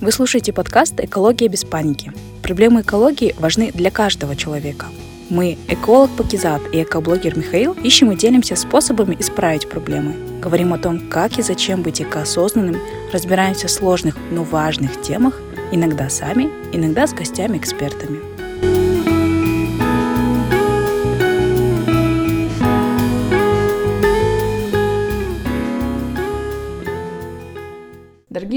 Вы слушаете подкаст «Экология без паники». Проблемы экологии важны для каждого человека. Мы, эколог Пакизат и экоблогер Михаил, ищем и делимся способами исправить проблемы. Говорим о том, как и зачем быть экоосознанным, разбираемся в сложных, но важных темах, иногда сами, иногда с гостями-экспертами.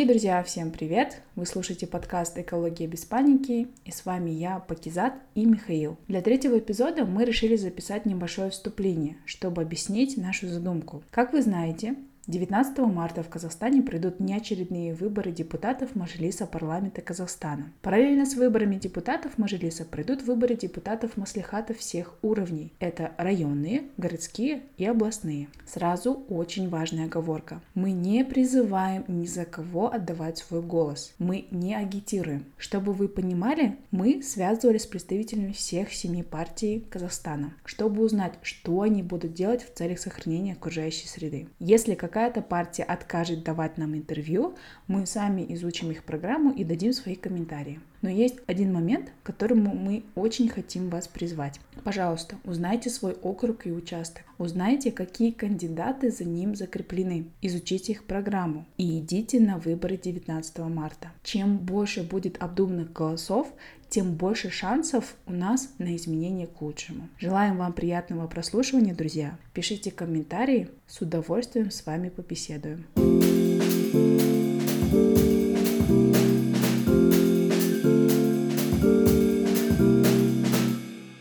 Дорогие друзья, всем привет! Вы слушаете подкаст «Экология без паники» и с вами я, Пакизат и Михаил. Для третьего эпизода мы решили записать небольшое вступление, чтобы объяснить нашу задумку. Как вы знаете, 19 марта в Казахстане пройдут неочередные выборы депутатов Мажилиса парламента Казахстана. Параллельно с выборами депутатов Мажилиса пройдут выборы депутатов Маслихата всех уровней. Это районные, городские и областные. Сразу очень важная оговорка. Мы не призываем ни за кого отдавать свой голос. Мы не агитируем. Чтобы вы понимали, мы связывались с представителями всех семи партий Казахстана, чтобы узнать, что они будут делать в целях сохранения окружающей среды. Если как какая-то партия откажет давать нам интервью, мы сами изучим их программу и дадим свои комментарии. Но есть один момент, к которому мы очень хотим вас призвать. Пожалуйста, узнайте свой округ и участок. Узнайте, какие кандидаты за ним закреплены. Изучите их программу и идите на выборы 19 марта. Чем больше будет обдуманных голосов, тем больше шансов у нас на изменение к лучшему. Желаем вам приятного прослушивания, друзья. Пишите комментарии, с удовольствием с вами побеседуем.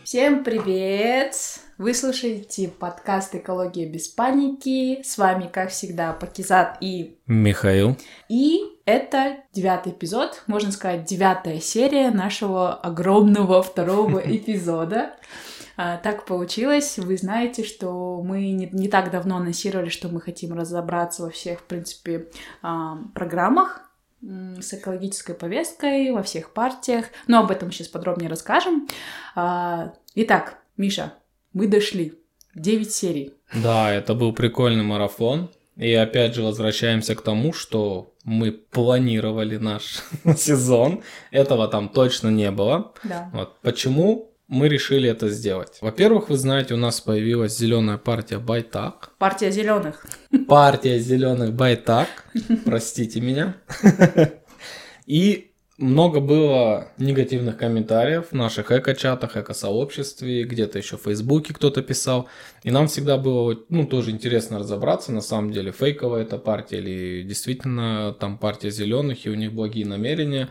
Всем привет! Вы слушаете подкаст «Экология без паники». С вами, как всегда, Пакизат и... Михаил. И это девятый эпизод, можно сказать, девятая серия нашего огромного второго эпизода. А, так получилось. Вы знаете, что мы не, не так давно анонсировали, что мы хотим разобраться во всех, в принципе, а, программах с экологической повесткой во всех партиях. Но об этом сейчас подробнее расскажем. А, итак, Миша, мы дошли. 9 серий. Да, это был прикольный марафон. И опять же возвращаемся к тому, что мы планировали наш сезон. Этого там точно не было. Да. Вот. Почему мы решили это сделать? Во-первых, вы знаете, у нас появилась зеленая партия Байтак. Партия зеленых. Партия зеленых Байтак. Простите меня. И много было негативных комментариев в наших эко-чатах, эко-сообществе, где-то еще в Фейсбуке кто-то писал. И нам всегда было, ну, тоже интересно разобраться, на самом деле, фейковая эта партия или действительно там партия зеленых, и у них благие намерения.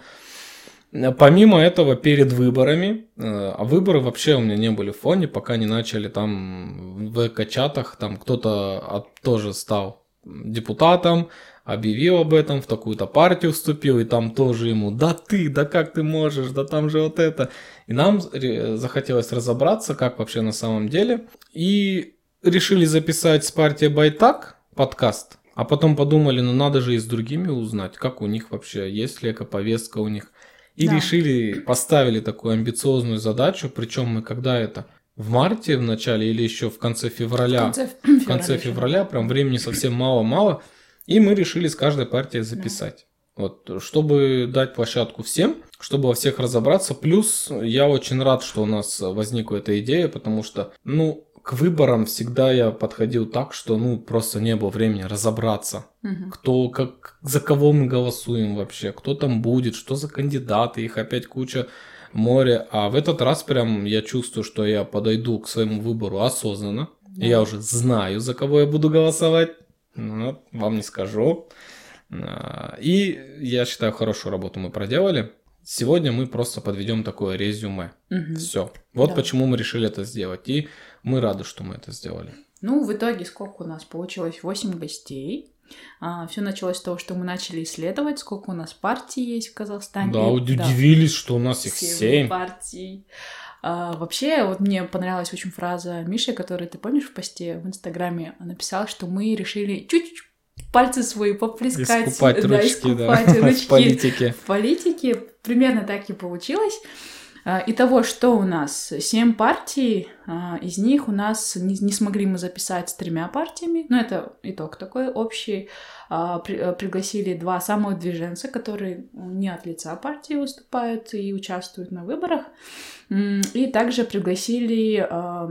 Помимо этого, перед выборами, э, а выборы вообще у меня не были в фоне, пока не начали там в эко-чатах, там кто-то тоже стал депутатом, объявил об этом, в такую-то партию вступил, и там тоже ему, да ты, да как ты можешь, да там же вот это. И нам захотелось разобраться, как вообще на самом деле. И решили записать с партией Байтак подкаст, а потом подумали, ну надо же и с другими узнать, как у них вообще, есть ли эко-повестка у них. И да. решили, поставили такую амбициозную задачу, причем мы когда это, в марте в начале или еще в конце февраля, в конце, в конце февраля, прям времени совсем мало-мало, и мы решили с каждой партией записать. Вот, чтобы дать площадку всем, чтобы во всех разобраться. Плюс я очень рад, что у нас возникла эта идея, потому что, ну, к выборам всегда я подходил так, что, ну, просто не было времени разобраться, угу. кто, как, за кого мы голосуем вообще, кто там будет, что за кандидаты, их опять куча море. А в этот раз прям я чувствую, что я подойду к своему выбору осознанно. Да. Я уже знаю, за кого я буду голосовать. Ну, вам не скажу. А, и я считаю, хорошую работу мы проделали. Сегодня мы просто подведем такое резюме. Угу. Все. Вот да. почему мы решили это сделать. И мы рады, что мы это сделали. Ну, в итоге сколько у нас получилось? 8 гостей. А, все началось с того, что мы начали исследовать, сколько у нас партий есть в Казахстане. Да, удивились, да. что у нас их 7. партий. А, вообще, вот мне понравилась очень фраза Миши, которую ты помнишь в посте в Инстаграме, написала, что мы решили чуть-чуть пальцы свои поплескать. Искупать да, ручки, искупать да, ручки в политике. В политике. Примерно так и получилось. А, итого, что у нас? Семь партий, а, из них у нас не, не смогли мы записать с тремя партиями, но это итог такой общий. А, при, пригласили два самых движенца, которые не от лица партии выступают и участвуют на выборах. И также пригласили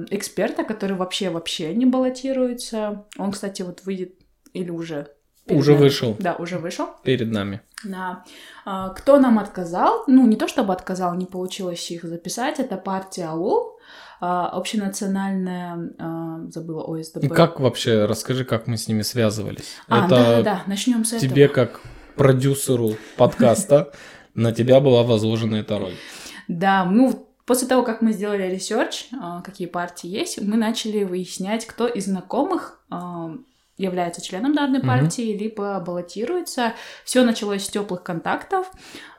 эксперта, который вообще-вообще не баллотируется. Он, кстати, вот выйдет или уже уже нами. вышел. Да, уже вышел. Перед нами. Да. А, кто нам отказал? Ну, не то чтобы отказал, не получилось их записать. Это партия Ауыл, а, общенациональная, а, забыла ОСДП. Ну, как вообще, расскажи, как мы с ними связывались. А, Это да-да-да, начнем с этого. тебе как продюсеру подкаста на тебя была возложена эта роль. Да, ну, После того, как мы сделали research, какие партии есть, мы начали выяснять, кто из знакомых является членом данной mm-hmm. партии, либо баллотируется. Все началось с теплых контактов.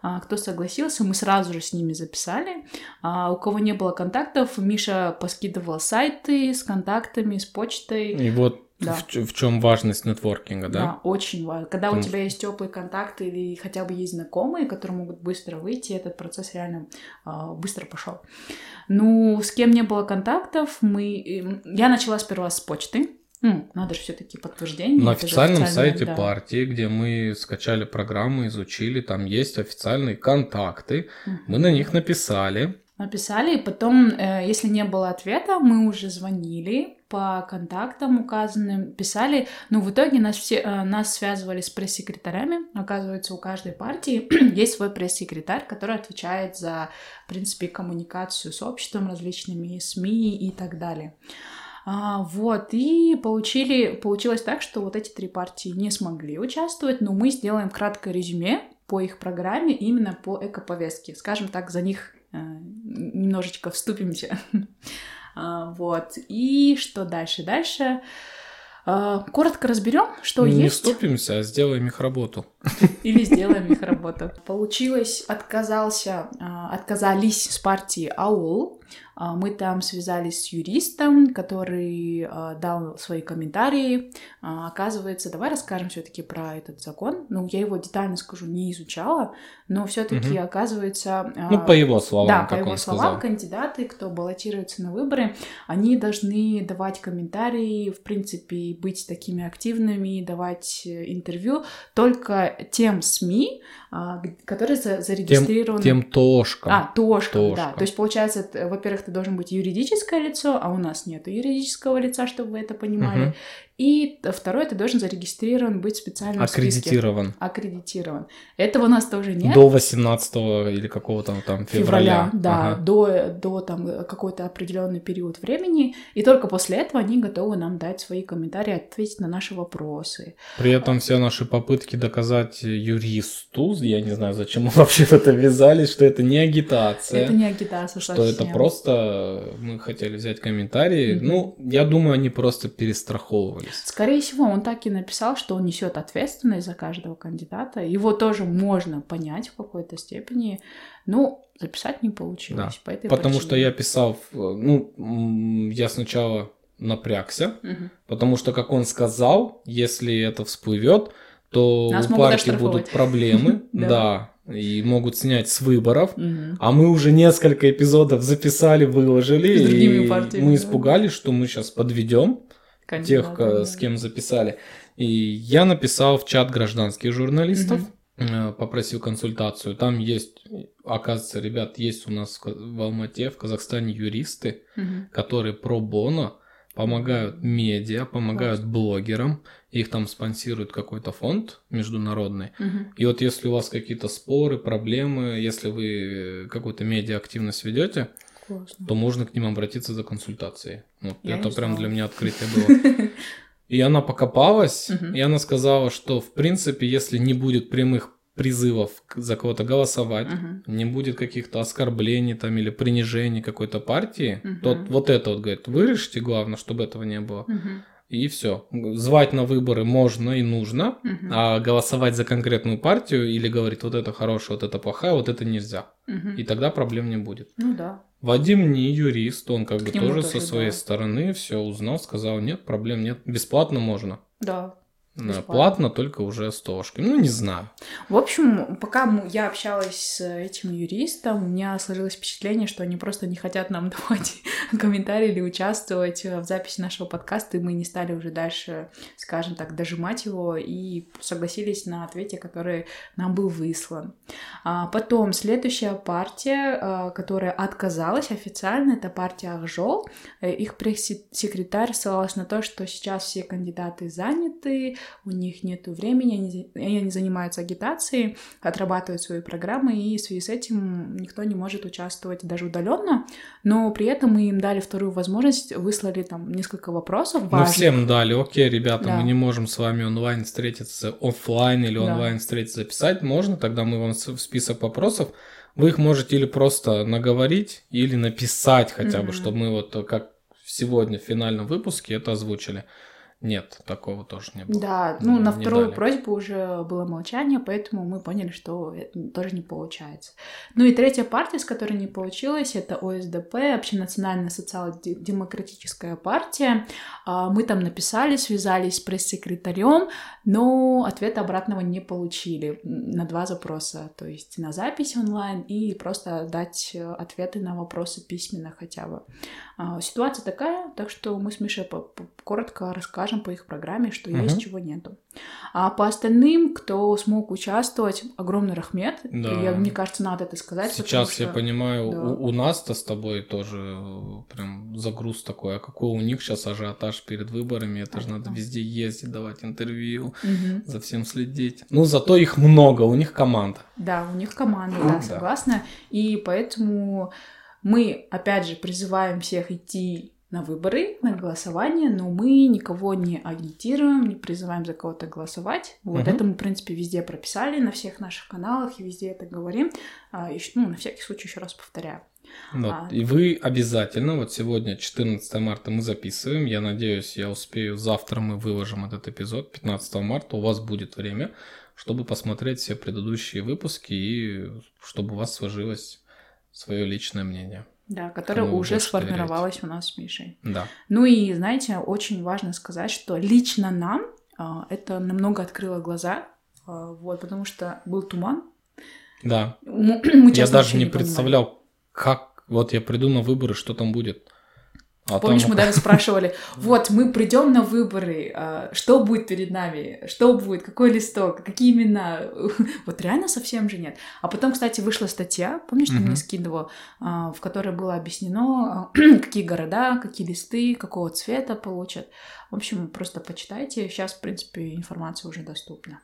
А, кто согласился, мы сразу же с ними записали. А, у кого не было контактов, Миша поскидывал сайты с контактами, с почтой. И вот да. В, в чем важность нетворкинга, да? Да, очень важно. Когда Потому... у тебя есть теплые контакты или хотя бы есть знакомые, которые могут быстро выйти, этот процесс реально э, быстро пошел. Ну, с кем не было контактов, мы, эм, я начала сперва с почты. Ну, надо же все-таки подтверждение. На официальном сайте да. партии, где мы скачали программу, изучили, там есть официальные контакты. Угу. Мы на них написали. Написали, и потом, э, если не было ответа, мы уже звонили по контактам указанным, писали. Но в итоге нас, все, э, нас связывали с пресс-секретарями. Оказывается, у каждой партии есть свой пресс-секретарь, который отвечает за, в принципе, коммуникацию с обществом, различными СМИ и так далее. А, вот, и получили, получилось так, что вот эти три партии не смогли участвовать, но мы сделаем краткое резюме по их программе именно по экоповестке. Скажем так, за них э, немножечко вступимся. а, вот, и что дальше? Дальше... А, коротко разберем, что не есть. Не вступимся, а сделаем их работу. Или сделаем их работу. Получилось, отказался, а, отказались с партии АУЛ, а, мы там связались с юристом, который а, дал свои комментарии. Оказывается, давай расскажем все-таки про этот закон. Ну, я его детально скажу, не изучала, но все-таки угу. оказывается. Ну, по его словам, да, как по его он словам, сказал. кандидаты, кто баллотируется на выборы, они должны давать комментарии, в принципе, быть такими активными, давать э, интервью только тем СМИ, которые зарегистрированы. Тем, тем тошкам. А, тошкам, да. То есть, получается, во-первых, ты должен быть юридическое лицо, а у нас нет юридического лица, чтобы вы это понимали. Угу. И второе, ты должен зарегистрирован быть специально Аккредитирован. Списке. Аккредитирован. Этого у нас тоже нет. До 18 или какого-то там февраля. февраля да, ага. до, до там какой-то определенный период времени. И только после этого они готовы нам дать свои комментарии, ответить на наши вопросы. При этом все наши попытки доказать юристу, я не знаю, зачем мы вообще в это ввязались, что это не агитация. Это не агитация Что совсем. это просто мы хотели взять комментарии. Mm-hmm. Ну, я думаю, они просто перестраховывались. Скорее всего, он так и написал, что он несет ответственность за каждого кандидата. Его тоже можно понять в какой-то степени. Ну, записать не получилось. Да. По этой потому причине. что я писал, ну, я сначала напрягся, угу. потому что, как он сказал, если это всплывет, то Нас у партии будут проблемы, да, и могут снять с выборов, угу. а мы уже несколько эпизодов записали, выложили, и мы испугались, что мы сейчас подведем тех, с кем записали. И я написал в чат гражданских журналистов, угу. попросил консультацию. Там есть, оказывается, ребят, есть у нас в Алмате, в Казахстане юристы, угу. которые про боно помогают медиа, помогают Класс. блогерам, их там спонсирует какой-то фонд международный. Угу. И вот если у вас какие-то споры, проблемы, если вы какую-то медиа активность ведете, Классно. то можно к ним обратиться за консультацией. Вот Я это прям знала. для меня открытие было. И она покопалась, и она сказала, что в принципе, если не будет прямых призывов за кого-то голосовать, uh-huh. не будет каких-то оскорблений там или принижений какой-то партии, uh-huh. то вот это вот, говорит, вырежьте, главное, чтобы этого не было. Uh-huh. И все. Звать на выборы можно и нужно, uh-huh. а голосовать за конкретную партию или говорить вот это хорошее, вот это плохая, вот это нельзя. Uh-huh. И тогда проблем не будет. Ну да. Вадим не юрист, он как К бы тоже, тоже со своей да. стороны все узнал, сказал, нет, проблем нет, бесплатно можно. Да. Бесплатно. Платно только уже с тошкой. Ну, не знаю. В общем, пока я общалась с этим юристом, у меня сложилось впечатление, что они просто не хотят нам давать комментарии или участвовать в записи нашего подкаста, и мы не стали уже дальше, скажем так, дожимать его и согласились на ответе, который нам был выслан. А потом следующая партия, а, которая отказалась официально, это партия Ахжол. Э, их пресс-секретарь ссылалась на то, что сейчас все кандидаты заняты, у них нет времени, они, они занимаются агитацией, отрабатывают свои программы, и в связи с этим никто не может участвовать даже удаленно, но при этом мы им дали вторую возможность, выслали там несколько вопросов. Важных. Мы всем дали, окей, ребята, да. мы не можем с вами онлайн встретиться, офлайн или онлайн да. встретиться, записать, можно, тогда мы вам в список вопросов вы их можете или просто наговорить, или написать хотя бы, mm-hmm. чтобы мы вот как сегодня в финальном выпуске это озвучили. Нет, такого тоже не было. Да, ну не, на вторую дали. просьбу уже было молчание, поэтому мы поняли, что это тоже не получается. Ну и третья партия, с которой не получилось, это ОСДП, Общенациональная социал-демократическая партия. А, мы там написали, связались с пресс-секретарем, но ответа обратного не получили на два запроса, то есть на запись онлайн и просто дать ответы на вопросы письменно хотя бы. А, ситуация такая, так что мы с Мишей коротко расскажем по их программе, что угу. есть, чего нету. А по остальным, кто смог участвовать, огромный рахмет. Да. Я, мне кажется, надо это сказать. Сейчас я что... понимаю, да. у, у нас-то с тобой тоже э, прям загруз такой. А какой у них сейчас ажиотаж перед выборами? Это же надо везде ездить, давать интервью, угу. за всем следить. Ну, зато их много, у них команда. Да, у них команда, да, согласна. И поэтому мы, опять же, призываем всех идти на выборы, на голосование, но мы никого не агитируем, не призываем за кого-то голосовать. Вот угу. это мы, в принципе, везде прописали, на всех наших каналах и везде это говорим. А, еще, ну, на всякий случай еще раз повторяю. Вот. А... И вы обязательно, вот сегодня 14 марта мы записываем, я надеюсь, я успею, завтра мы выложим этот эпизод, 15 марта у вас будет время, чтобы посмотреть все предыдущие выпуски и чтобы у вас сложилось свое личное мнение. Да, которое уже сформировалось доверять. у нас с Мишей. Да. Ну и, знаете, очень важно сказать, что лично нам а, это намного открыло глаза, а, вот, потому что был туман. Да. Мы, мы я даже не, не представлял, как вот я приду на выборы, что там будет. А Помнишь, там... мы даже спрашивали, вот, мы придем на выборы, а, что будет перед нами, что будет, какой листок, какие имена. Вот реально совсем же нет. А потом, кстати, вышла статья, помнишь, ты мне скидывал, а, в которой было объяснено, какие города, какие листы, какого цвета получат. В общем, просто почитайте. Сейчас, в принципе, информация уже доступна.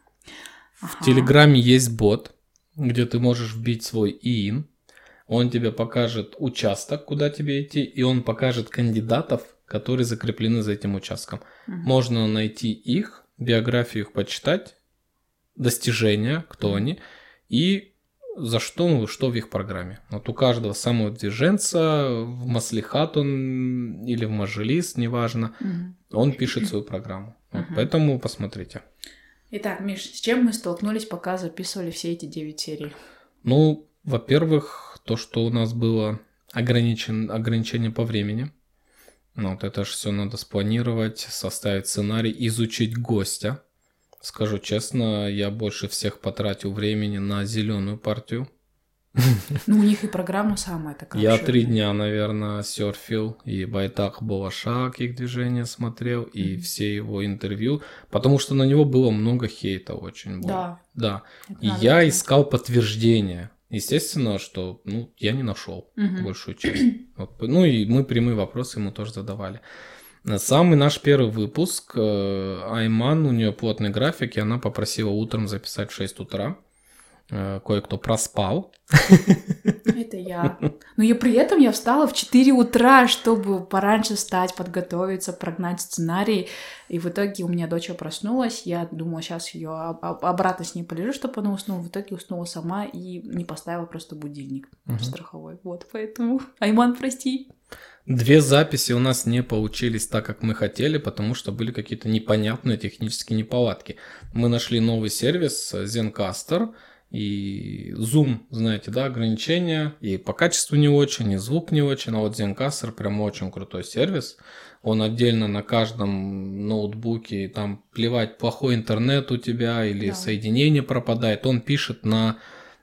В Телеграме есть бот, где ты можешь вбить свой ИИН, он тебе покажет участок, куда тебе идти, и он покажет кандидатов, которые закреплены за этим участком. Угу. Можно найти их, биографию их почитать, достижения, кто они, и за что, что в их программе. Вот у каждого самого движенца, в Маслихат он или в Мажилис, неважно, угу. он пишет свою программу. Вот, угу. Поэтому посмотрите. Итак, Миш, с чем мы столкнулись, пока записывали все эти 9 серий? Ну, во-первых, то, что у нас было ограничен, ограничение по времени. Ну, вот это же все надо спланировать, составить сценарий, изучить гостя. Скажу честно, я больше всех потратил времени на зеленую партию. Ну, у них и программа самая такая. Я три дня, наверное, серфил, и Байтак Балашак их движения смотрел, и mm-hmm. все его интервью, потому что на него было много хейта очень. Было. Да. Да. И я искал подтверждение. Естественно, что ну, я не нашел угу. большую часть. Вот, ну и мы прямые вопросы ему тоже задавали. Самый наш первый выпуск, э, Айман, у нее плотный график, и она попросила утром записать в 6 утра. Э, кое-кто проспал. Это я. Но я при этом я встала в 4 утра, чтобы пораньше встать, подготовиться, прогнать сценарий. И в итоге у меня дочь проснулась. Я думала, сейчас ее обратно с ней полежу, чтобы она уснула. В итоге уснула сама и не поставила просто будильник угу. страховой. Вот, поэтому... Айман, прости. Две записи у нас не получились так, как мы хотели, потому что были какие-то непонятные технические неполадки. Мы нашли новый сервис Zencaster, И Zoom, знаете, да, ограничения, и по качеству не очень, и звук не очень, а вот Zencaster прям очень крутой сервис. Он отдельно на каждом ноутбуке, там плевать, плохой интернет у тебя или да. соединение пропадает, он пишет на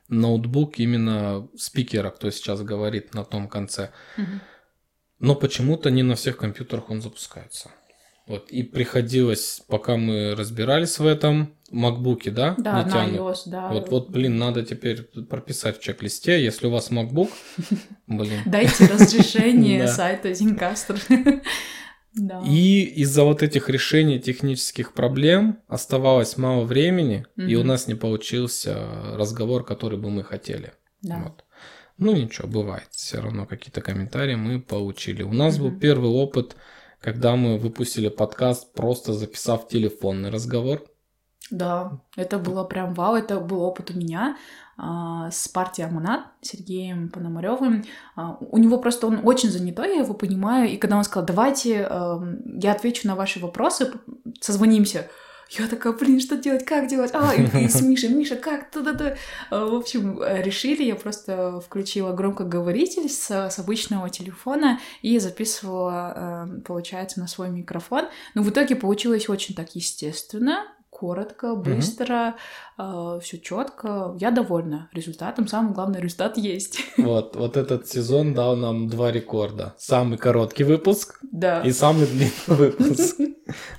ноутбук именно спикера, кто сейчас говорит на том конце. Угу. Но почему-то не на всех компьютерах он запускается. Вот, и приходилось, пока мы разбирались в этом, макбуки, да, да не тянут. iOS, да. Вот, вот, блин, надо теперь прописать в чек-листе, если у вас MacBook, блин. Дайте разрешение сайта Zencaster. Да. И из-за вот этих решений технических проблем оставалось мало времени, угу. и у нас не получился разговор, который бы мы хотели. Да. Вот. Ну ничего, бывает. Все равно какие-то комментарии мы получили. У нас угу. был первый опыт, когда мы выпустили подкаст, просто записав телефонный разговор. Да, это было прям вау, это был опыт у меня а, с партией Аманат Сергеем Пономаревым. А, у него просто он очень занятой, я его понимаю, и когда он сказал, давайте я отвечу на ваши вопросы, созвонимся, я такая, блин, что делать, как делать? А, и, и с Мишей, Миша, как? Туда-то. В общем, решили, я просто включила громкоговоритель с, с обычного телефона и записывала, получается, на свой микрофон. Но в итоге получилось очень так естественно, коротко, быстро, mm-hmm. э, все четко. Я довольна результатом. Самый главный результат есть. Вот, вот этот сезон дал нам два рекорда. Самый короткий выпуск да. и самый длинный выпуск.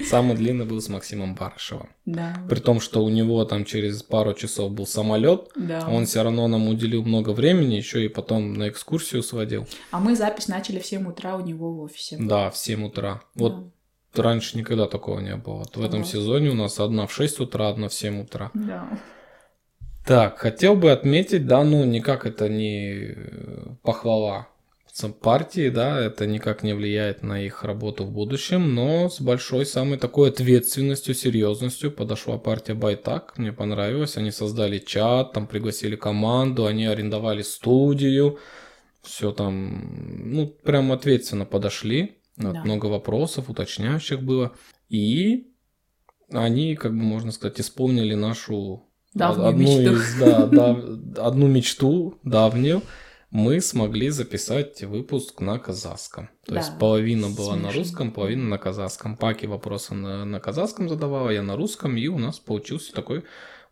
Самый длинный был с Максимом Барышевым. Да. При том, что у него там через пару часов был самолет, да. он все равно нам уделил много времени, еще и потом на экскурсию сводил. А мы запись начали в 7 утра у него в офисе. Да, в 7 утра. Вот раньше никогда такого не было. Вот в этом сезоне у нас одна в 6 утра, одна в 7 утра. Да. Так, хотел бы отметить, да, ну никак это не похвала партии, да, это никак не влияет на их работу в будущем, но с большой самой такой ответственностью, серьезностью подошла партия Байтак, мне понравилось, они создали чат, там пригласили команду, они арендовали студию, все там, ну, прям ответственно подошли, да. Много вопросов, уточняющих было. И они, как бы можно сказать, исполнили нашу давнюю одну мечту. Из, да, да, одну мечту давнюю. Мы смогли записать выпуск на казахском. То да, есть половина была смешно. на русском, половина на казахском. Паки вопросы на, на казахском задавала, я на русском, и у нас получился такой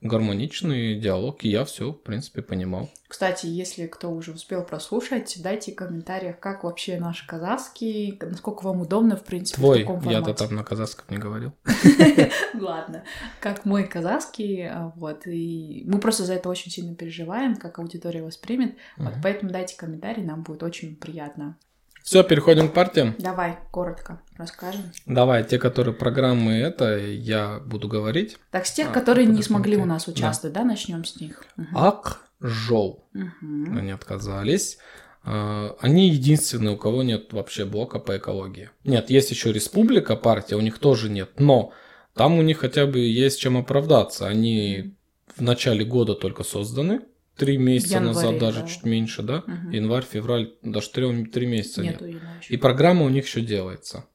гармоничный диалог, и я все, в принципе, понимал. Кстати, если кто уже успел прослушать, дайте в комментариях, как вообще наш казахский, насколько вам удобно, в принципе, Твой, в таком формате. я-то там на казахском не говорил. Ладно, как мой казахский, а, вот, и мы просто за это очень сильно переживаем, как аудитория воспримет, вот, поэтому дайте комментарий, нам будет очень приятно. Все, переходим к партиям. Давай, коротко расскажем. Давай, те, которые программы это, я буду говорить. Так, с тех, а, которые не смогли у нас участвовать, да, да начнем с них. Угу. Ак, Жол. Угу. Они отказались. А, они единственные, у кого нет вообще блока по экологии. Нет, есть еще Республика партия, у них тоже нет, но там у них хотя бы есть чем оправдаться. Они в начале года только созданы, три месяца январе, назад, даже да. чуть меньше, да? Угу. Январь, февраль, даже три, три месяца Нету нет. И программа у них еще делается.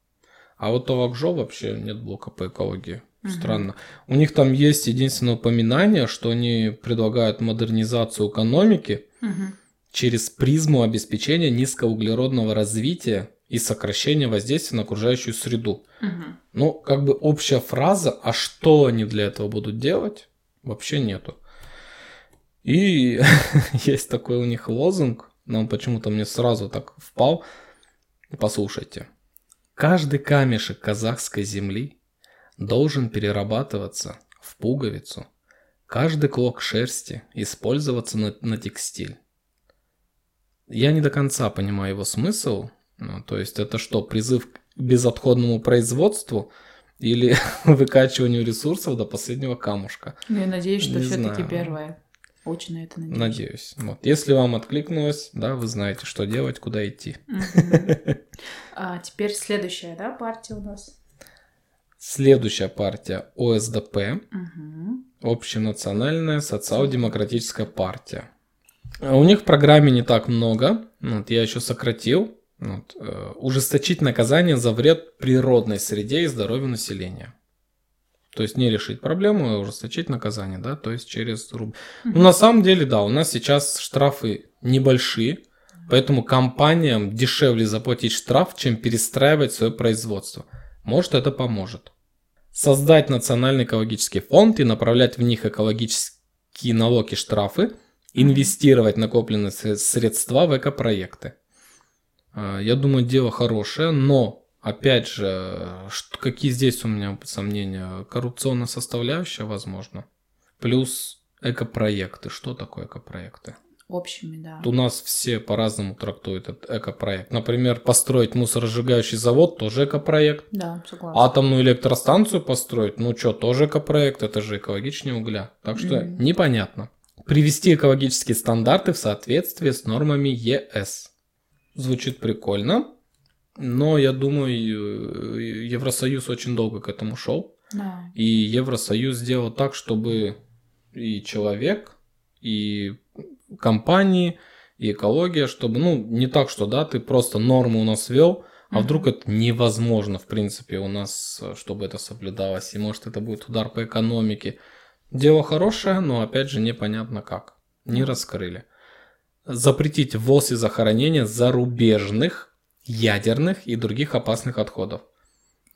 А вот у Акжо вообще нет блока по экологии. Угу. Странно. У них там есть единственное упоминание, что они предлагают модернизацию экономики угу. через призму обеспечения низкоуглеродного развития и сокращения воздействия на окружающую среду. Угу. Ну, как бы общая фраза, а что они для этого будут делать, вообще нету. И есть такой у них лозунг, но он почему-то мне сразу так впал. Послушайте. Каждый камешек казахской земли должен перерабатываться в пуговицу. Каждый клок шерсти использоваться на, на текстиль. Я не до конца понимаю его смысл. Ну, то есть это что, призыв к безотходному производству или выкачиванию ресурсов до последнего камушка? Я надеюсь, что все-таки первое. Очень на это надеюсь. Надеюсь. Вот. Если вам откликнулось, да, вы знаете, что делать, куда идти. А теперь следующая, да, партия у нас? Следующая партия ОСДП. Общенациональная социал-демократическая партия. У них в программе не так много. Вот, я еще сократил. Вот, э, ужесточить наказание за вред природной среде и здоровью населения. То есть не решить проблему, а ужесточить наказание, да, то есть через рубль. Ну, на самом деле, да, у нас сейчас штрафы небольшие, поэтому компаниям дешевле заплатить штраф, чем перестраивать свое производство. Может, это поможет. Создать национальный экологический фонд и направлять в них экологические налоги и штрафы, инвестировать накопленные средства в экопроекты. А, я думаю, дело хорошее, но, опять же, какие здесь у меня сомнения? Коррупционная составляющая, возможно. Плюс экопроекты. Что такое экопроекты? Общими, да. У нас все по-разному трактуют этот экопроект. Например, построить мусоросжигающий завод тоже экопроект. Да, согласна. Атомную электростанцию построить, ну что, тоже экопроект, это же экологичнее угля. Так что mm-hmm. непонятно. Привести экологические стандарты в соответствие с нормами ЕС. Звучит прикольно, но я думаю, Евросоюз очень долго к этому шел. Да. И Евросоюз сделал так, чтобы и человек, и компании, и экология, чтобы, ну, не так, что, да, ты просто норму у нас ввел, а mm-hmm. вдруг это невозможно, в принципе, у нас, чтобы это соблюдалось, и может это будет удар по экономике. Дело хорошее, но опять же непонятно как. Не раскрыли запретить ввоз и захоронение зарубежных ядерных и других опасных отходов.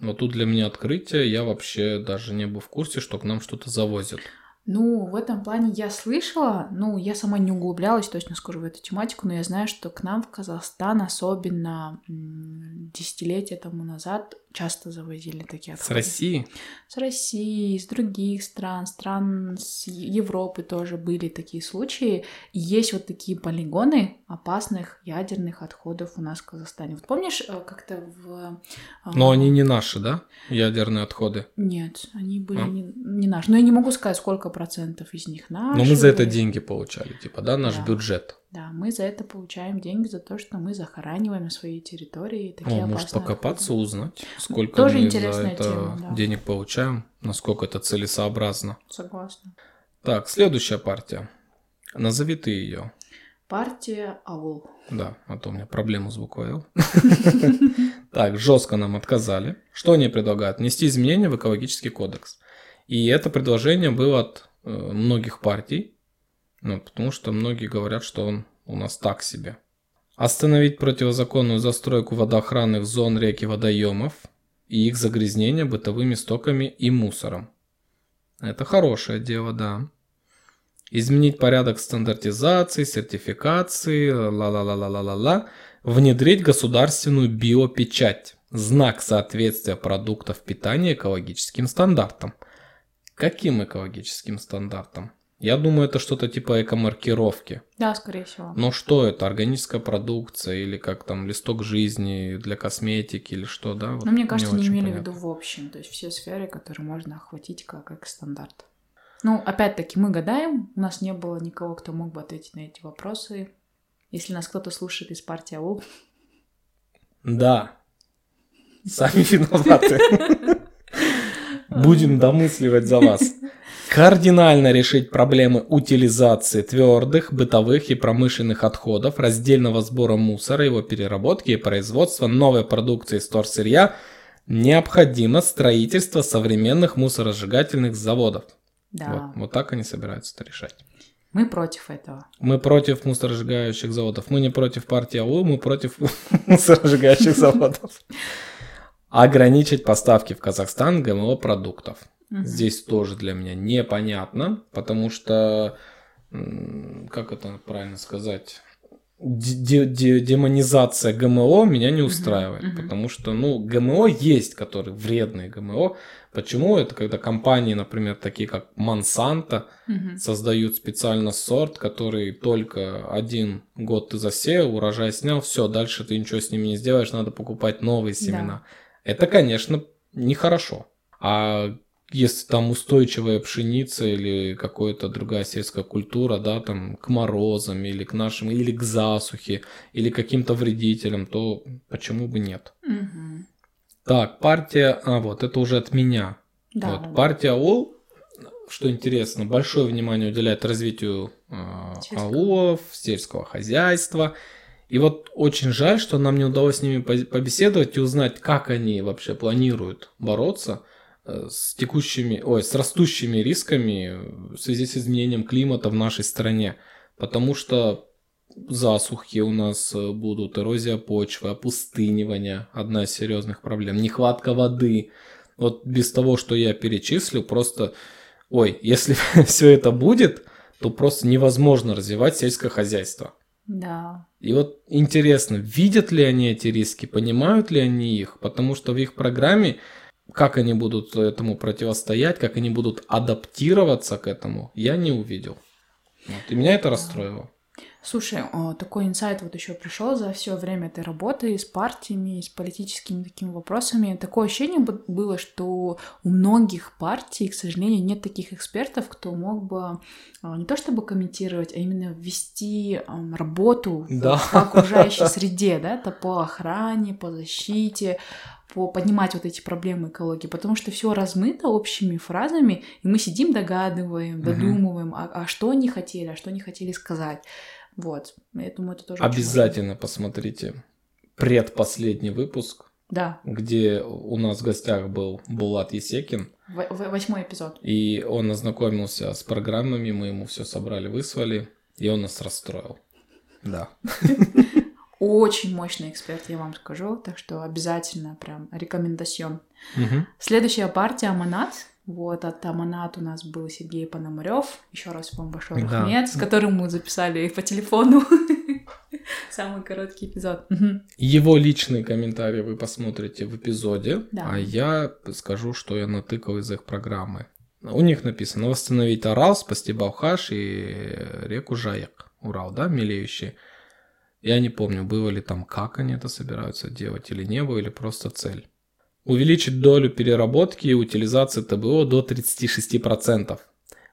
Вот тут для меня открытие, я вообще даже не был в курсе, что к нам что-то завозят. Ну, в этом плане я слышала, ну, я сама не углублялась, точно скажу, в эту тематику, но я знаю, что к нам в Казахстан, особенно десятилетия тому назад, часто завозили такие отходы. С России? С России, с других стран, стран с Европы тоже были такие случаи. И есть вот такие полигоны опасных ядерных отходов у нас в Казахстане. Вот помнишь, э, как-то в... Э, Но они не наши, да, ядерные отходы? Нет, они были а? не, не наши. Но я не могу сказать, сколько процентов из них наши. Но мы за это деньги получали, типа, да, наш да. бюджет. Да, мы за это получаем деньги за то, что мы захораниваем своей территории такие О, может покопаться, отходы. узнать, сколько Тоже мы за это тема, да. денег получаем, насколько это целесообразно. Согласна. Так, следующая партия. Назови ты ее. Партия АУЛ. Да, а то у меня проблема с буквой Л. Так, жестко нам отказали. Что они предлагают? Внести изменения в экологический кодекс. И это предложение было от э, многих партий. Ну, потому что многие говорят, что он у нас так себе. Остановить противозаконную застройку водоохранных зон рек и водоемов и их загрязнение бытовыми стоками и мусором. Это хорошее дело, да. Изменить порядок стандартизации, сертификации, ла-ла-ла-ла-ла-ла-ла. Внедрить государственную биопечать. Знак соответствия продуктов питания экологическим стандартам. Каким экологическим стандартам? Я думаю, это что-то типа эко-маркировки. Да, скорее всего. Но что это? Органическая продукция или как там листок жизни для косметики или что, да? Вот ну, мне кажется, не, не имели в виду в общем. То есть все сферы, которые можно охватить как эко-стандарт. Ну, опять-таки, мы гадаем. У нас не было никого, кто мог бы ответить на эти вопросы. Если нас кто-то слушает из партии АУ. Да. Сами виноваты. Будем домысливать за вас кардинально решить проблемы утилизации твердых, бытовых и промышленных отходов, раздельного сбора мусора, его переработки и производства новой продукции из торсырья, необходимо строительство современных мусоросжигательных заводов. Да. Вот, вот так они собираются это решать. Мы против этого. Мы против мусоросжигающих заводов. Мы не против партии АУ, мы против мусоросжигающих заводов. Ограничить поставки в Казахстан ГМО продуктов. Угу. Здесь тоже для меня непонятно, потому что, как это правильно сказать, демонизация ГМО меня не устраивает, uh-huh, потому что, ну, ГМО есть, которые вредные ГМО. Почему это, когда компании, например, такие как Monsanto, uh-huh. создают специально сорт, который только один год ты засеял, урожай снял, все, дальше ты ничего с ними не сделаешь, надо покупать новые семена. Да. Это, конечно, нехорошо. А если там устойчивая пшеница или какая-то другая сельская культура, да, там к морозам или к нашим, или к засухе, или каким-то вредителям, то почему бы нет? Угу. Так, партия, а вот это уже от меня. Да, вот, да. Партия АУЛ, что интересно, большое внимание уделяет развитию э, аулов, сельского хозяйства. И вот очень жаль, что нам не удалось с ними побеседовать и узнать, как они вообще планируют бороться с текущими, ой, с растущими рисками в связи с изменением климата в нашей стране. Потому что засухи у нас э, будут, эрозия почвы, опустынивание, одна из серьезных проблем, нехватка воды. Вот без того, что я перечислю, просто, ой, если все это будет, то просто невозможно развивать сельское хозяйство. Да. И вот интересно, видят ли они эти риски, понимают ли они их, потому что в их программе как они будут этому противостоять, как они будут адаптироваться к этому, я не увидел. Вот. И меня это расстроило. Слушай, такой инсайт вот еще пришел за все время этой работы с партиями, с политическими такими вопросами. Такое ощущение было, что у многих партий, к сожалению, нет таких экспертов, кто мог бы а, не то чтобы комментировать, а именно вести работу да. по окружающей среде, да, то по охране, по защите, по поднимать вот эти проблемы экологии, потому что все размыто общими фразами, и мы сидим, догадываем, додумываем, угу. а, а что они хотели, а что они хотели сказать. Вот, я думаю, это тоже... Обязательно посмотрите предпоследний выпуск. Да. Где у нас в гостях был Булат Есекин. В- восьмой эпизод. И он ознакомился с программами, мы ему все собрали, выслали, и он нас расстроил. Да. Очень мощный эксперт, я вам скажу, так что обязательно прям рекомендацион. Угу. Следующая партия Аманат. Вот, от Аманат у нас был Сергей Пономарев. Еще раз вам большой да. рахмет, с которым мы записали по телефону самый короткий эпизод. Его личные комментарии вы посмотрите в эпизоде, да. а я скажу, что я натыкал из их программы. У них написано восстановить Орал, спасти Балхаш и реку Жаяк. Урал, да, мелеющий. Я не помню, было ли там, как они это собираются делать, или не было, или просто цель увеличить долю переработки и утилизации ТБО до 36%.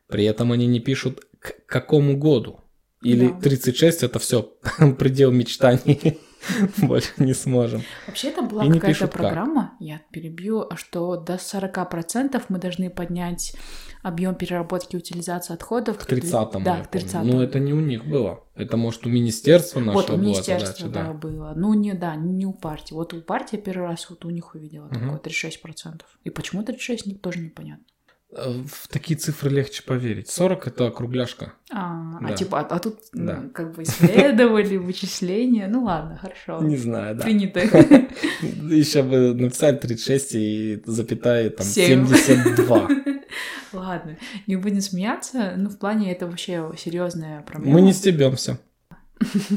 При этом они не пишут к какому году. Или да. 36 это все предел мечтаний. Больше не сможем. Вообще это была какая-то программа, как. я перебью, что до 40% мы должны поднять объем переработки и утилизации отходов. К 30-му. Да, к 30 Ну, это не у них было. Это, может, у министерства нашего вот, у министерства, задача, да, было. Ну, не, да, не у партии. Вот у партии первый раз вот у них увидела угу. такое 36%. И почему 36, тоже непонятно. Э, в такие цифры легче поверить. 40 это округляшка. А, Да. а типа, а, а тут Да. ну, как бы исследовали, вычисления. Ну ладно, хорошо. Не знаю, да. Принято. Еще бы написали 36 и запятая там Семь. 72. Ладно, не будем смеяться. Ну, в плане это вообще серьезная проблема. Мы не стебемся.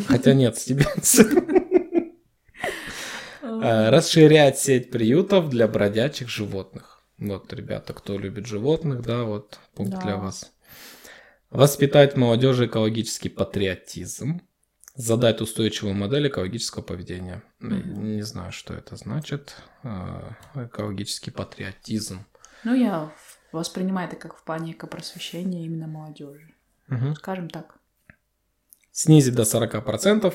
Хотя нет, стебемся. Э, Расширять сеть приютов для бродячих животных. Вот, ребята, кто любит животных, да, вот пункт Да. для вас. Воспитать в молодежи экологический патриотизм. Задать устойчивую модель экологического поведения. Мгм. Не знаю, что это значит. э, Экологический патриотизм. Ну, я воспринимаю это как в плане экопросвещения именно молодежи. Мгм. Скажем так. Снизить до 40%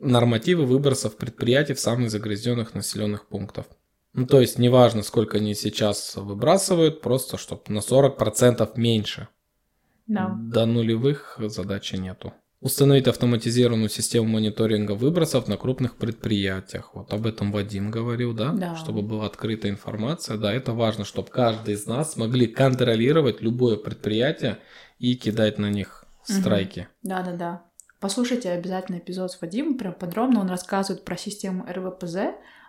нормативы выбросов предприятий в самых загрязненных населенных пунктов. Ну, то есть, неважно, сколько они сейчас выбрасывают, просто чтобы на 40% меньше. Да. До нулевых задачи нету. Установить автоматизированную систему мониторинга выбросов на крупных предприятиях. Вот об этом Вадим говорил, да? Да. Чтобы была открытая информация. Да, это важно, чтобы каждый из нас смогли контролировать любое предприятие и кидать на них страйки. Да-да-да. Послушайте обязательно эпизод с Вадимом, прям подробно он рассказывает про систему РВПЗ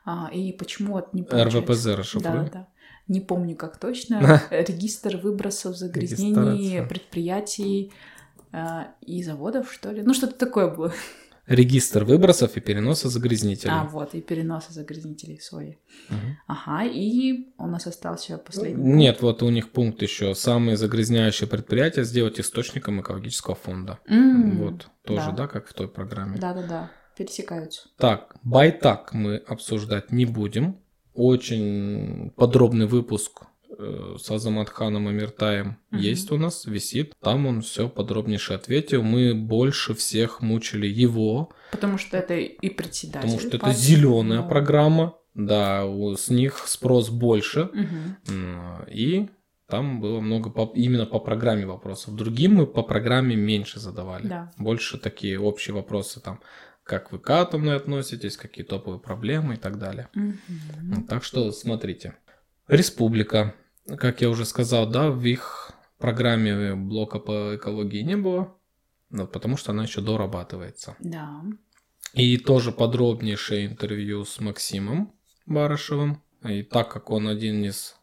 а, и почему вот не получается. РВПЗ Да, расшифруй. да. Не помню, как точно. Регистр выбросов загрязнений предприятий а, и заводов, что ли. Ну, что-то такое было. Регистр выбросов и переноса загрязнителей. А, вот, и переноса загрязнителей сои. Мгм. Ага, и у нас остался последний. Нет, вот у них пункт еще. Самые загрязняющие предприятия сделать источником экологического фонда. М, Вот, тоже, да. да, как в той программе. Да-да-да, пересекаются. Так, байтак мы обсуждать не будем. Очень подробный выпуск э, с Азаматханом Амиртаем Мгм. есть у нас, висит. Там он все подробнейше ответил. Мы больше всех мучили его, Потому что это и председатель. потому что это партии. зеленая Да. программа. Да, с них спрос больше. М, И там было много по- именно по программе вопросов. Другим мы по программе меньше задавали. Да. Больше такие общие вопросы там, как вы к атомной относитесь, какие топовые проблемы и так далее. Ну, Так что смотрите. Республика. как я уже сказал, да, в их программе блока по экологии не было, ну, потому что она еще дорабатывается. Да. И тоже подробнейшее интервью с Максимом Барышевым. И так как он один из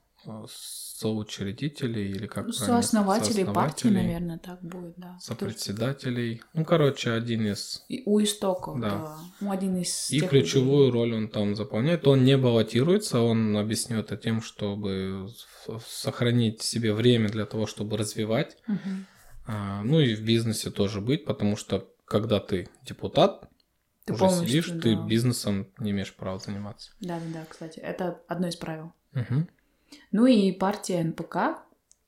соучредителей или как Ну, Сооснователей партии, наверное, так будет, да. сопредседателей. Ну, короче, один из... И у истоков, Да. да. Ну, один из И ключевую людей. роль он там заполняет. Он не баллотируется, он объяснил это тем, чтобы сохранить себе время для того, чтобы развивать. Мгм. А, Ну и в бизнесе тоже быть, потому что когда ты депутат, Ты уже сидишь, ты да. бизнесом не имеешь права заниматься. Да, да, да, кстати, это одно из правил. Мгм. Ну и партия НПК, а,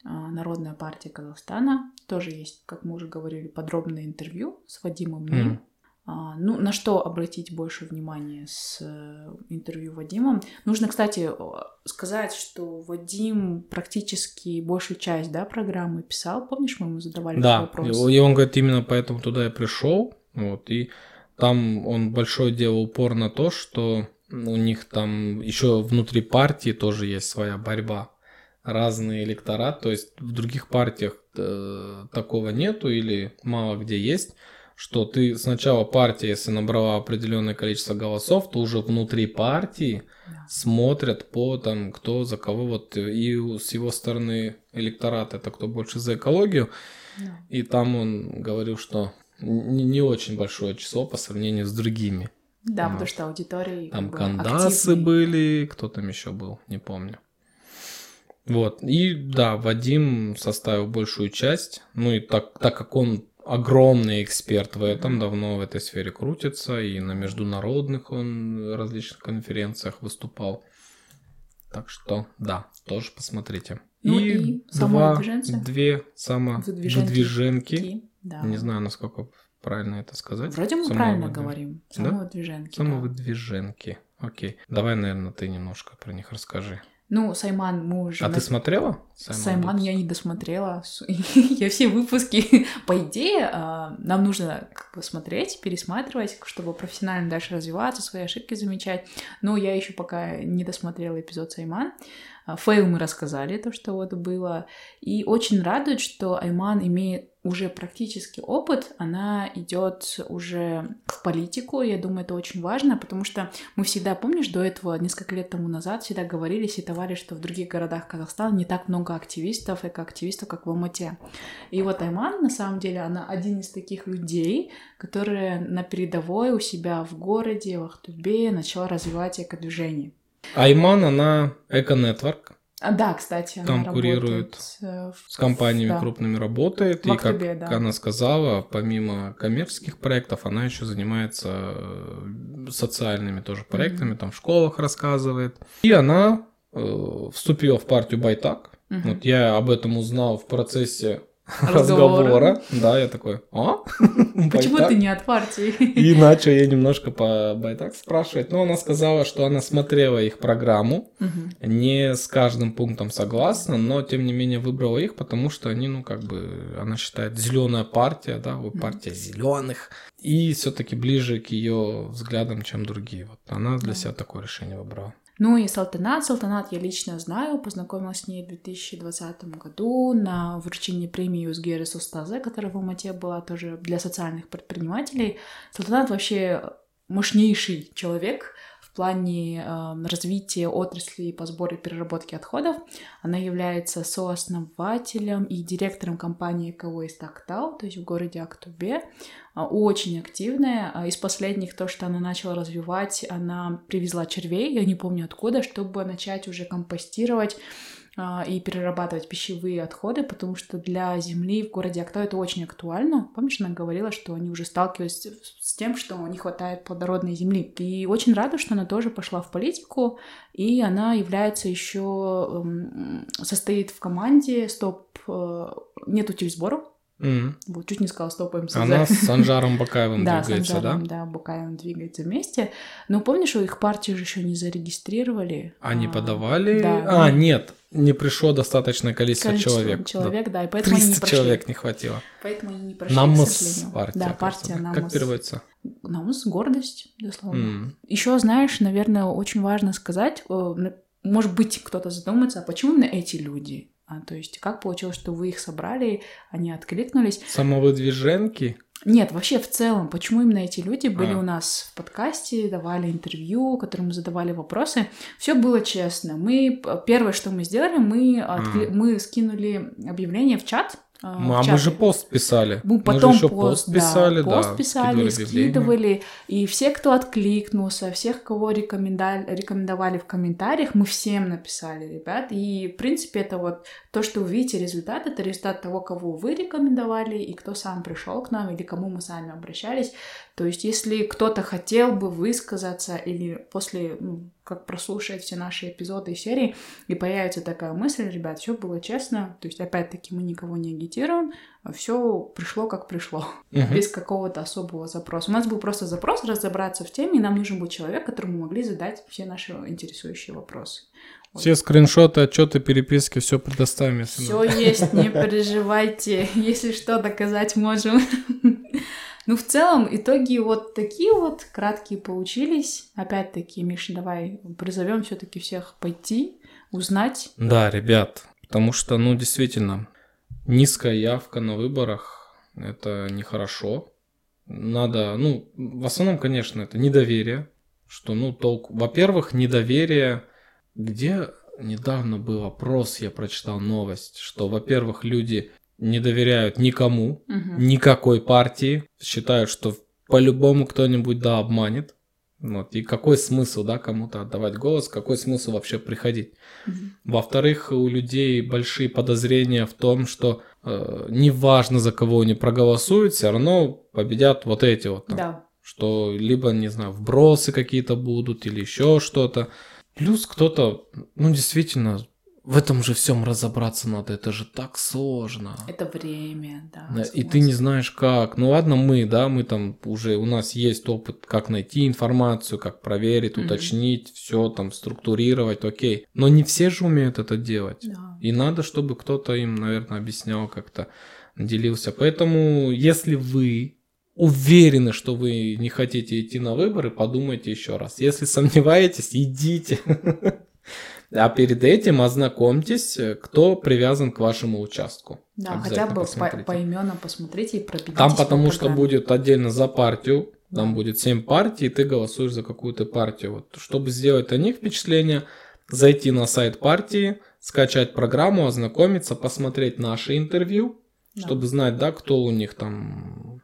Народная партия Казахстана, тоже есть, как мы уже говорили, подробное интервью с Вадимом Ним. Мгм. А, Ну, на что обратить больше внимания с э, интервью Вадимом? Нужно, кстати, сказать, что Вадим практически большую часть да, программы писал. Помнишь, мы ему задавали Да, вопрос? и и он говорит, именно поэтому туда я пришел. Вот, и там он большое делал упор на то, что у них там еще внутри партии тоже есть своя борьба. Разный электорат, то есть в других партиях э, такого нету или мало где есть, что ты сначала партия, если набрала определенное количество голосов, то уже внутри партии Да. смотрят по там, кто за кого, вот и у- с его стороны электорат это кто больше за экологию, Да. и там он говорил, что не, не очень большое число по сравнению с другими. Да, Вот. потому что аудитории Там как бы, кандасы активные. были, кто там еще был, не помню. Вот, и да, Вадим составил большую часть, ну и так, так как он огромный эксперт в этом, давно в этой сфере крутится, и на международных он различных конференциях выступал. Так что, да, тоже посмотрите. Ну и самовыдвиженцы? две самовыдвиженки. Такие, Да. Не знаю, насколько правильно это сказать. Вроде мы правильно говорим. Самовыдвиженки. да. Самовыдвиженки. Окей. Давай, наверное, ты немножко про них расскажи. Ну, Сайман мы уже... А на- ты смотрела? Сайман я не досмотрела. Я все выпуски, по идее, а, нам нужно как бы смотреть, пересматривать, чтобы профессионально дальше развиваться, свои ошибки замечать. Но я еще пока не досмотрела эпизод Сайман. А, Фейл мы рассказали, то, что вот было. И очень радует, что Айман имеет уже практический опыт, она идет уже в политику. Я думаю, это очень важно, потому что мы всегда, помнишь, до этого, несколько лет тому назад, всегда говорили, сетовали, что в других городах Казахстана не так много активистов, экоактивистов, как в Алмате. И вот Айман, на самом деле, она один из таких людей, которые на передовой у себя в городе, в Ахтубе, начала развивать экодвижение. Айман, она эко-нетворк. А, да, кстати, Там работает, курирует э, в- С компаниями да. крупными работает. В и как да. она сказала, помимо коммерческих проектов, она еще занимается э, социальными тоже проектами, там в школах рассказывает. И она э, вступила в партию Байтак. Мгм. Вот я об этом узнал в процессе Разговора. разговора. Да, я такой, а? Почему Байтак?» ты не от партии? И начал я немножко по Байтак спрашивать. Но она сказала, что она смотрела их программу, не с каждым пунктом согласна, но тем не менее выбрала их, потому что они, ну, как бы, она считает зеленая партия, да, партия зеленых, и все-таки ближе к ее взглядам, чем другие. Вот она для Да. себя такое решение выбрала. Ну и Салтанат. Салтанат я лично знаю, познакомилась с ней в 2020 году на вручении премии УСГ Ресурстазе, которая в Алмате была тоже для социальных предпринимателей. Салтанат вообще мощнейший человек плане э, развития отрасли по сбору и переработке отходов. Она является сооснователем и директором компании Экоwaste Актау, то есть в городе Актубе. А, Очень активная. А Из последних то, что она начала развивать, она привезла червей, я не помню откуда, чтобы начать уже компостировать и перерабатывать пищевые отходы, потому что для земли в городе Актау это очень актуально. Помнишь, она говорила, что они уже сталкивались с тем, что не хватает плодородной земли. И очень рада, что она тоже пошла в политику, и она является еще состоит в команде стоп э, нет утильсборов. Мгм. Вот, чуть не сказала стоп МСЗ. Она с Анжаром Бакаевым Да, двигается, да? Анжаром, да, Букаевым двигается вместе. Но помнишь, их партию же еще не зарегистрировали? Они А, подавали... да, а, ну, нет, не пришло достаточное количество, количество человек. человек, да, и поэтому они не 300 прошли. человек не хватило. Поэтому они не прошли, сожалению. партия. Да, партия да? Намыс. Как переводится? Намус — гордость, дословно. М. Еще, знаешь, наверное, очень важно сказать, э, может быть, кто-то задумается, а почему именно эти люди? А, то есть как получилось, что вы их собрали, они откликнулись? Самовыдвиженки? Нет, вообще в целом, почему именно эти люди были А. у нас в подкасте, давали интервью, которым задавали вопросы. Все было честно. Мы первое, что мы сделали, мы, откли- мы скинули объявление в чат. А, Мы- в а мы же пост писали. Мы же потом еще пост, пост писали, да, да. пост писали, скидывали скидывали, и все, кто откликнулся, всех, кого рекомендали, рекомендовали в комментариях, мы всем написали, ребят, и, в принципе, это вот то, что вы видите результат, это результат того, кого вы рекомендовали, и кто сам пришел к нам, или кому мы сами обращались, то есть, если кто-то хотел бы высказаться, или после, как прослушает все наши эпизоды и серии, и появится такая мысль, ребят, все было честно, то есть, опять-таки, мы никого не агитируем, все пришло как пришло, Мгм. без какого-то особого запроса. У нас был просто запрос разобраться в теме, и нам нужен был человек, которому могли задать все наши интересующие вопросы. Все скриншоты, отчеты, переписки, все предоставим. Все есть, не переживайте, если что, доказать можем. Ну, в целом, итоги вот такие вот краткие получились. Опять-таки, Миша, давай призовем все-таки всех пойти, узнать. Да, ребят, потому что, ну, действительно, низкая явка на выборах – это нехорошо. Надо, ну, в основном, конечно, это недоверие, что, ну, толку. Во-первых, недоверие, где недавно был опрос, я прочитал новость, что, во-первых, люди не доверяют никому, Мгм. никакой партии, считают, что по-любому кто-нибудь, да, обманет. Вот. И какой смысл, да, кому-то отдавать голос, какой смысл вообще приходить? Мгм. Во-вторых, у людей большие подозрения в том, что э, неважно за кого они проголосуют, все равно победят вот эти вот. там. Да. Что либо, не знаю, вбросы какие-то будут или еще что-то. Плюс кто-то, ну действительно, в этом же всем разобраться надо, это же так сложно. Это время, да. Да, И ты не знаешь как. Ну ладно, мы, да, мы там уже, у нас есть опыт, как найти информацию, как проверить, Мгм. уточнить, все там структурировать, окей. Но не все же умеют это делать. Да. И надо, чтобы кто-то им, наверное, объяснял как-то, делился. Поэтому, если вы уверены, что вы не хотите идти на выборы, подумайте еще раз. Если сомневаетесь, идите. А перед этим ознакомьтесь, кто привязан к вашему участку. Да, хотя бы посмотрите. по, поименно посмотрите и пробегитесь Там по потому что программе. будет отдельно за партию, там Да. будет 7 партий, и ты голосуешь за какую-то партию. Вот, чтобы сделать о них впечатление, зайти на сайт партии, скачать программу, ознакомиться, посмотреть наши интервью, Да. чтобы знать, да, кто у них там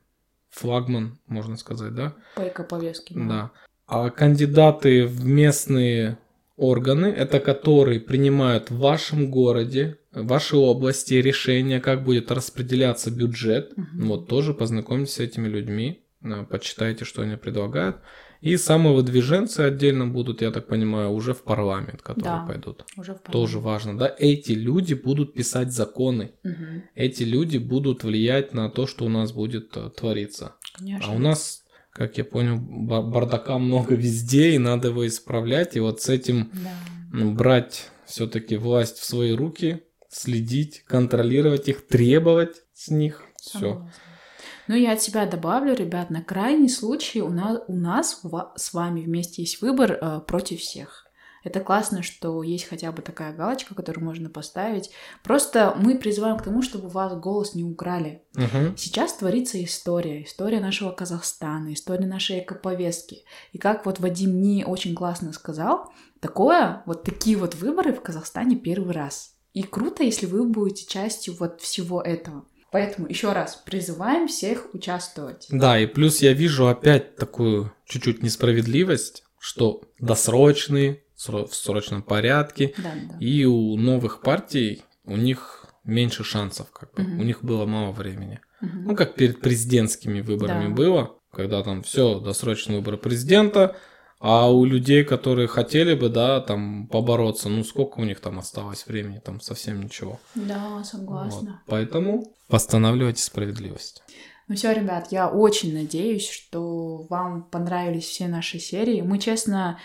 флагман, можно сказать, да? По эко-повестке. Да. А кандидаты в местные органы, это которые принимают в вашем городе, в вашей области решения, как будет распределяться бюджет. Мгм. Вот тоже познакомьтесь с этими людьми, э, почитайте, что они предлагают. И самовыдвиженцы отдельно будут, я так понимаю, уже в парламент, которые Да. пойдут. Уже в Тоже важно, да? Эти люди будут писать законы. Мгм. Эти люди будут влиять на то, что у нас будет э, твориться. Конечно. А у нас, как я понял, ба- бардака много везде, и надо его исправлять. И вот с этим Да. брать все-таки власть в свои руки, следить, контролировать их, требовать с них. Все. Ну, я от себя добавлю, ребят, на крайний случай у нас, у нас с вами вместе есть выбор э, против всех. Это классно, что есть хотя бы такая галочка, которую можно поставить. Просто мы призываем к тому, чтобы у вас голос не украли. Сейчас творится история, история нашего Казахстана, история нашей экоповестки. И как вот Вадим не очень классно сказал, такое, вот такие вот выборы в Казахстане первый раз. И круто, если вы будете частью вот всего этого. Поэтому еще раз призываем всех участвовать. Да, и плюс я вижу опять такую чуть-чуть несправедливость, что досрочные, сро- в срочном порядке, Да, да. и у новых партий у них меньше шансов, как бы. Мгм. У них было мало времени. Мгм. Ну, как перед президентскими выборами Да. было, когда там все, досрочные выборы президента, а у людей, которые хотели бы, да, там побороться, ну сколько у них там осталось времени, там совсем ничего. Да, Вот. согласна. Поэтому восстанавливайте справедливость. Ну все, ребят, я очень надеюсь, что вам понравились все наши серии. Мы, честно,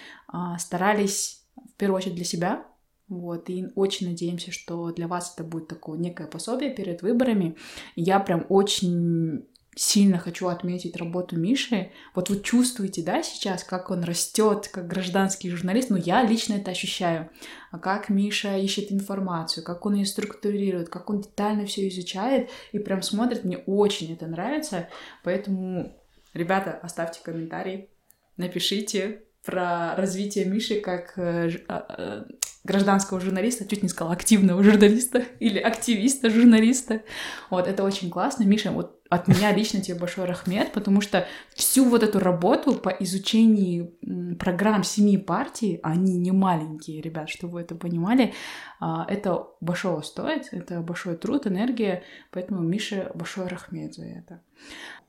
старались в первую очередь для себя. Вот, и очень надеемся, что для вас это будет такое некое пособие перед выборами. Я прям очень сильно хочу отметить работу Миши. Вот вы чувствуете, да, сейчас, как он растет, как гражданский журналист. Ну, я лично это ощущаю. А как Миша ищет информацию, как он ее структурирует, как он детально все изучает и прям смотрит. Мне очень это нравится. Поэтому, ребята, оставьте комментарий, напишите про развитие Миши как э, а, э, гражданского журналиста, чуть не сказала активного журналиста или активиста журналиста. Вот, это очень классно. Миша, вот от меня лично тебе большой рахмет, потому что всю вот эту работу по изучению программ семи партий, они не маленькие, ребят, чтобы вы это понимали, а, это большого стоит, это большой труд, энергия, поэтому Миша большой рахмет за это.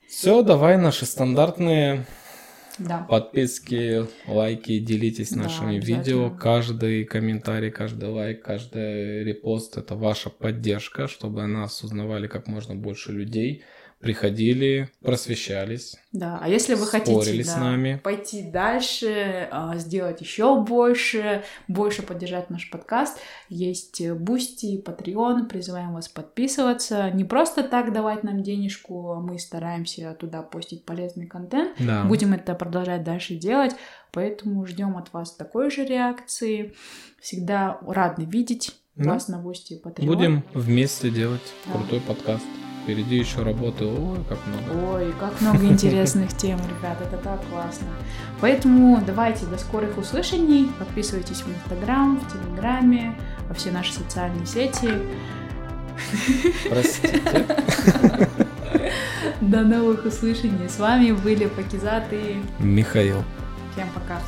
Все, давай наши стандартные да. Подписки, лайки, делитесь нашими да, видео. Каждый комментарий, каждый лайк, каждый репост это ваша поддержка, чтобы нас узнавали как можно больше людей приходили, просвещались. Да, а если вы хотите да, с нами. пойти дальше, а, сделать еще больше, больше поддержать наш подкаст, есть Boosty, Patreon, призываем вас подписываться. Не просто так давать нам денежку, а мы стараемся туда постить полезный контент. Да. Будем это продолжать дальше делать, поэтому ждем от вас такой же реакции. Всегда рады видеть да. вас на Boosty и Patreon. Будем вместе делать да. крутой подкаст. Впереди еще работы, ой, как много. Ой, как много интересных тем, ребят, это так классно. Поэтому давайте до скорых услышаний. Подписывайтесь в Инстаграм, в Телеграме, во все наши социальные сети. Простите. До новых услышаний. С вами были Пакизат и Михаил. Всем пока.